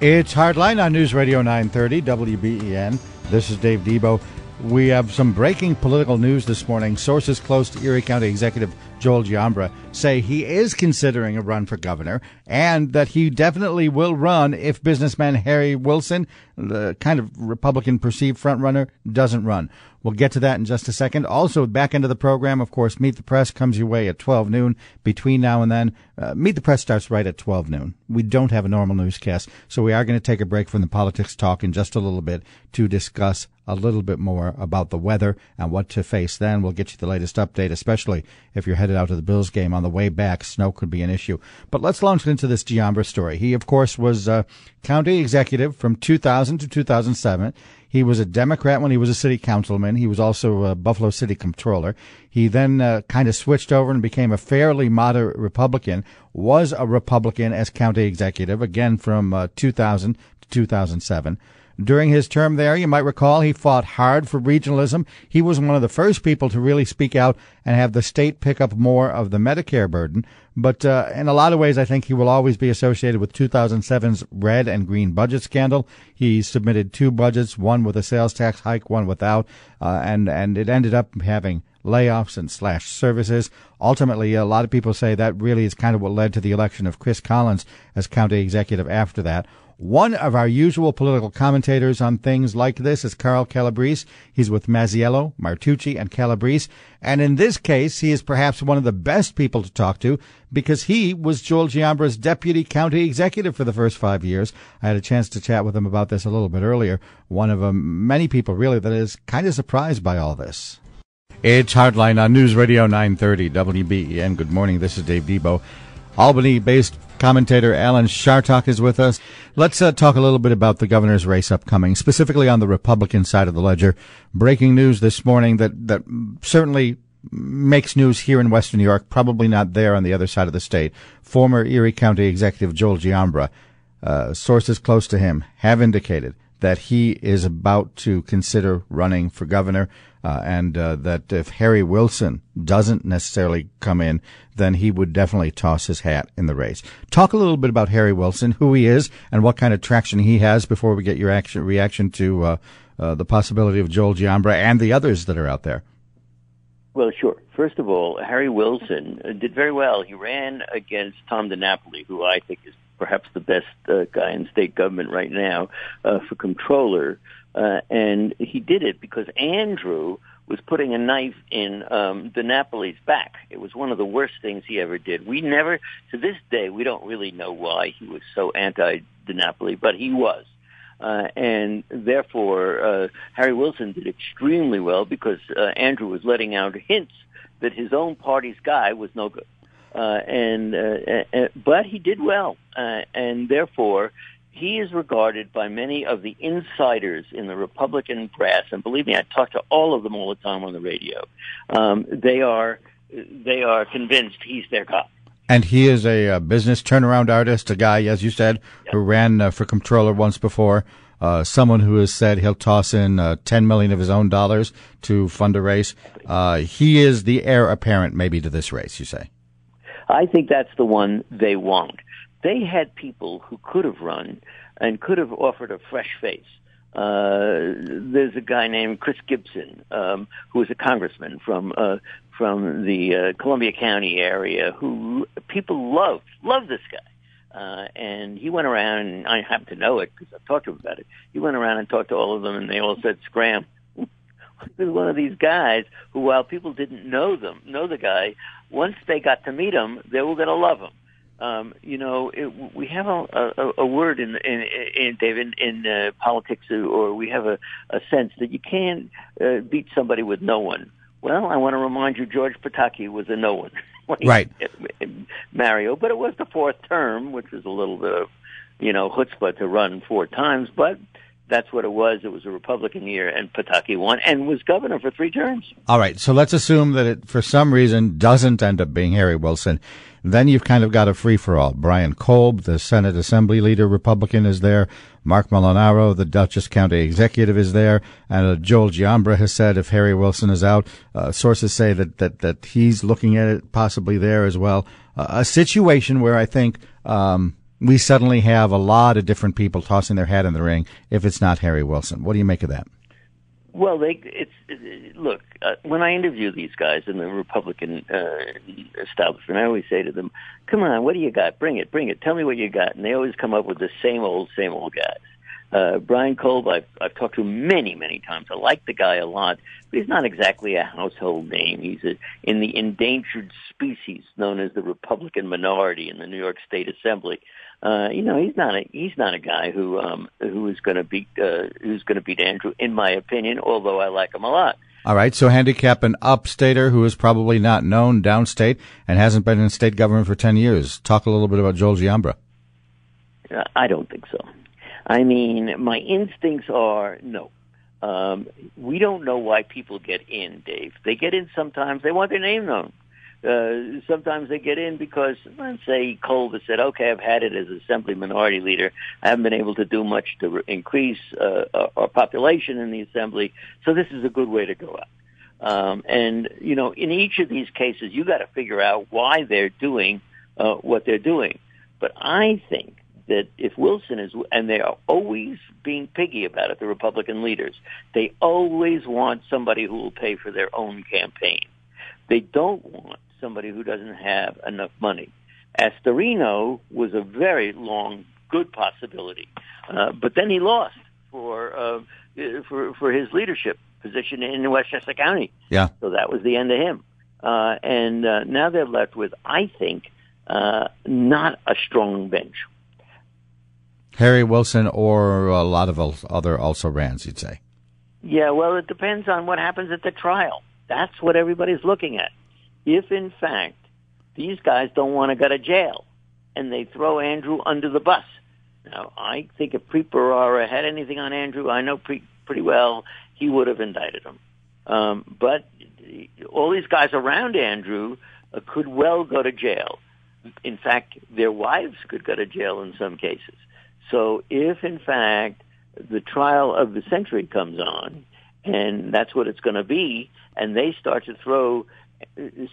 It's Hardline on News Radio 930 WBEN. This is Dave Debo. We have some breaking political news this morning. Sources close to Erie County Executive Joel Giambra say he is considering a run for governor and that he definitely will run if businessman Harry Wilson, the kind of Republican perceived frontrunner, doesn't run. We'll get to that in just a second. Also, back into the program, of course, Meet the Press comes your way at 12 noon. Between now and then, uh, Meet the Press starts right at 12 noon. We don't have a normal newscast, so we are going to take a break from the politics talk in just a little bit to discuss a little bit more about the weather and what to face then. We'll get you the latest update, especially if you're out to the Bills game on the way back. Snow could be an issue. But let's launch into this Giambra story. He, of course, was uh, county executive from 2000 to 2007. He was a Democrat when he was a city councilman. He was also a Buffalo City Comptroller. He then uh, kind of switched over and became a fairly moderate Republican, was a Republican as county executive, again from uh, 2000 to 2007. During his term there, you might recall he fought hard for regionalism. He was one of the first people to really speak out and have the state pick up more of the Medicare burden. But uh, in a lot of ways, I think he will always be associated with 2007's red and green budget scandal. He submitted two budgets, one with a sales tax hike, one without, uh, and and it ended up having layoffs and slashed services. Ultimately, a lot of people say that really is kind of what led to the election of Chris Collins as county executive after that. One of our usual political commentators on things like this is Carl Calabrese. He's with Masiello, Martucci, and Calabrese. And in this case, he is perhaps one of the best people to talk to because he was Joel Giambra's deputy county executive for the first five years. I had a chance to chat with him about this a little bit earlier. One of um, many people, really, that is kind of surprised by all this. It's Hardline on News Radio 930 WBEN. Good morning. This is Dave Debo. Albany based commentator Alan Chartock is with us. Let's uh, talk a little bit about the governor's race upcoming, specifically on the Republican side of the ledger. Breaking news this morning that, that certainly makes news here in Western New York, probably not there on the other side of the state. Former Erie County Executive Joel Giambra, uh, sources close to him have indicated that he is about to consider running for governor, uh, and uh, that if Harry Wilson doesn't necessarily come in, then he would definitely toss his hat in the race. Talk a little bit about Harry Wilson, who he is, and what kind of traction he has before we get your action, reaction to uh, uh the possibility of Joel Giambra and the others that are out there. Well, sure. First of all, Harry Wilson uh, did very well. He ran against Tom DiNapoli, who I think is perhaps the best uh, guy in state government right now uh, for comptroller. Uh, and he did it because Andrew was putting a knife in um, DiNapoli's back. It was one of the worst things he ever did. We never, to this day, we don't really know why he was so anti-DiNapoli, but he was. Uh, and therefore, uh, Harry Wilson did extremely well because uh, Andrew was letting out hints that his own party's guy was no good. Uh, and uh, uh, but he did well, uh, and therefore he is regarded by many of the insiders in the Republican brass. And believe me, I talk to all of them all the time on the radio. Um, they are they are convinced he's their guy. And he is a, a business turnaround artist, a guy, as you said, yep. who ran uh, for comptroller once before. Uh, someone who has said he'll toss in uh, 10 million of his own dollars to fund a race. Uh, he is the heir apparent, maybe, to this race. You say? I think that's the one they want. They had people who could have run and could have offered a fresh face. Uh, there's a guy named Chris Gibson, um, who was a congressman from uh, from the uh, Columbia County area, who people loved loved this guy. Uh, and he went around, and I happen to know it because I've talked to him about it. He went around and talked to all of them, and they all said, "Scram." was one of these guys who, while people didn't know them, know the guy, once they got to meet him, they were going to love him. Um, you know, it, we have a, a, a word in, in, in David in uh, politics, or we have a, a sense that you can't uh, beat somebody with no one. Well, I want to remind you, George Pataki was a no one. right. Mario, but it was the fourth term, which was a little bit of you know, chutzpah to run four times, but that's what it was. It was a Republican year, and Pataki won and was governor for three terms. All right, so let's assume that it, for some reason, doesn't end up being Harry Wilson. Then you've kind of got a free for all. Brian Kolb, the Senate Assembly leader, Republican, is there. Marc Molinaro, the Dutchess County executive, is there. And uh, Joel Giambra has said if Harry Wilson is out, uh, sources say that, that, that he's looking at it possibly there as well. Uh, a situation where I think um, we suddenly have a lot of different people tossing their hat in the ring if it's not Harry Wilson. What do you make of that? Well, they it's it, look uh, when I interview these guys in the Republican uh, establishment, I always say to them, "Come on, what do you got? Bring it, bring it. Tell me what you got." And they always come up with the same old, same old guys. Uh, Brian Kolb, I've, I've talked to many, many times. I like the guy a lot, but he's not exactly a household name. He's a, in the endangered species known as the Republican minority in the New York State Assembly uh, you know, he's not a he's not a guy who um, who is going to beat uh, who's going to beat Andrew, in my opinion. Although I like him a lot. All right, so handicap an upstater who is probably not known downstate and hasn't been in state government for ten years. Talk a little bit about Joel Giambra. Uh, I don't think so. I mean, my instincts are no. Um, we don't know why people get in, Dave. They get in sometimes. They want their name known uh, sometimes they get in because, let's say, Kolb said, "Okay, I've had it as Assembly Minority Leader. I haven't been able to do much to re- increase uh, our population in the Assembly, so this is a good way to go out." Um, and you know, in each of these cases, you got to figure out why they're doing uh, what they're doing. But I think that if Wilson is, and they are always being piggy about it, the Republican leaders, they always want somebody who will pay for their own campaign. They don't want somebody who doesn't have enough money. Astorino was a very long, good possibility, uh, but then he lost for uh, for for his leadership position in Westchester County. Yeah. So that was the end of him. Uh, and uh, now they're left with, I think, uh, not a strong bench. Harry Wilson or a lot of other also rans, you'd say. Yeah, well, it depends on what happens at the trial. That's what everybody's looking at if in fact these guys don't want to go to jail and they throw Andrew under the bus. Now, I think if Preet Bharara had anything on Andrew, I know Preet pretty well, he would have indicted him. Um, but all these guys around Andrew uh, could well go to jail. In fact, their wives could go to jail in some cases. So if in fact the trial of the century comes on, and that's what it's going to be, and they start to throw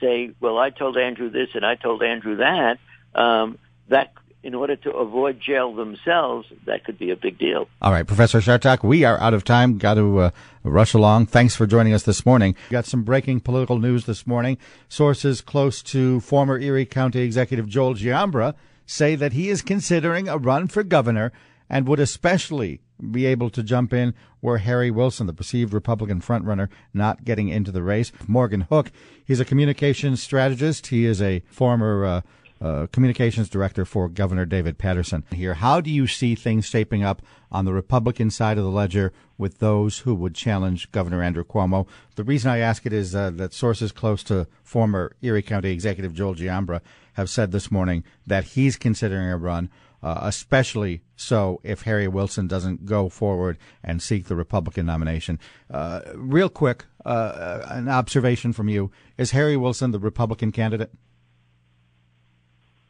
say, well, I told Andrew this and I told Andrew that, um, that in order to avoid jail themselves, that could be a big deal. All right, Professor Chartock, we are out of time. Got to uh, rush along. Thanks for joining us this morning. Got some breaking political news this morning. Sources close to former Erie County Executive Joel Giambra say that he is considering a run for governor and would especially be able to jump in were Harry Wilson, the perceived Republican frontrunner, not getting into the race. Morgan Hook, he's a communications strategist. He is a former uh, uh, communications director for Governor David Paterson. Here, how do you see things shaping up on the Republican side of the ledger with those who would challenge Governor Andrew Cuomo? The reason I ask it is uh, that sources close to former Erie County Executive Joel Giambra have said this morning that he's considering a run uh, especially so if Harry Wilson doesn't go forward and seek the Republican nomination. Uh, real quick, uh, an observation from you: Is Harry Wilson the Republican candidate?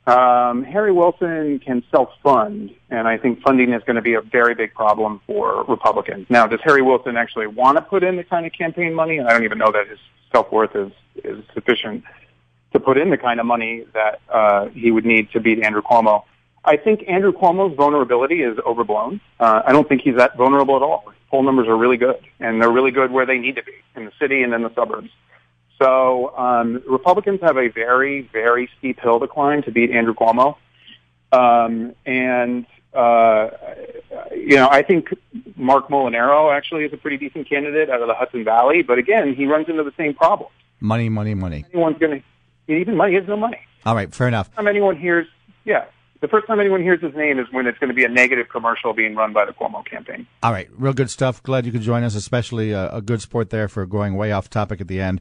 Um, Harry Wilson can self-fund, and I think funding is going to be a very big problem for Republicans. Now, does Harry Wilson actually want to put in the kind of campaign money? I don't even know that his self-worth is, is sufficient to put in the kind of money that uh, he would need to beat Andrew Cuomo. I think Andrew Cuomo's vulnerability is overblown. Uh, I don't think he's that vulnerable at all. Poll numbers are really good, and they're really good where they need to be in the city and in the suburbs. So um, Republicans have a very, very steep hill to climb to beat Andrew Cuomo, um, and uh, you know I think Marc Molinaro actually is a pretty decent candidate out of the Hudson Valley, but again he runs into the same problem. Money, money, money. Anyone's going to even money. Has no money. All right, fair enough. Time anyone hears, yeah, the first time anyone hears his name is when it's going to be a negative commercial being run by the Cuomo campaign. All right, real good stuff. Glad you could join us, especially a, a good sport there for going way off topic at the end.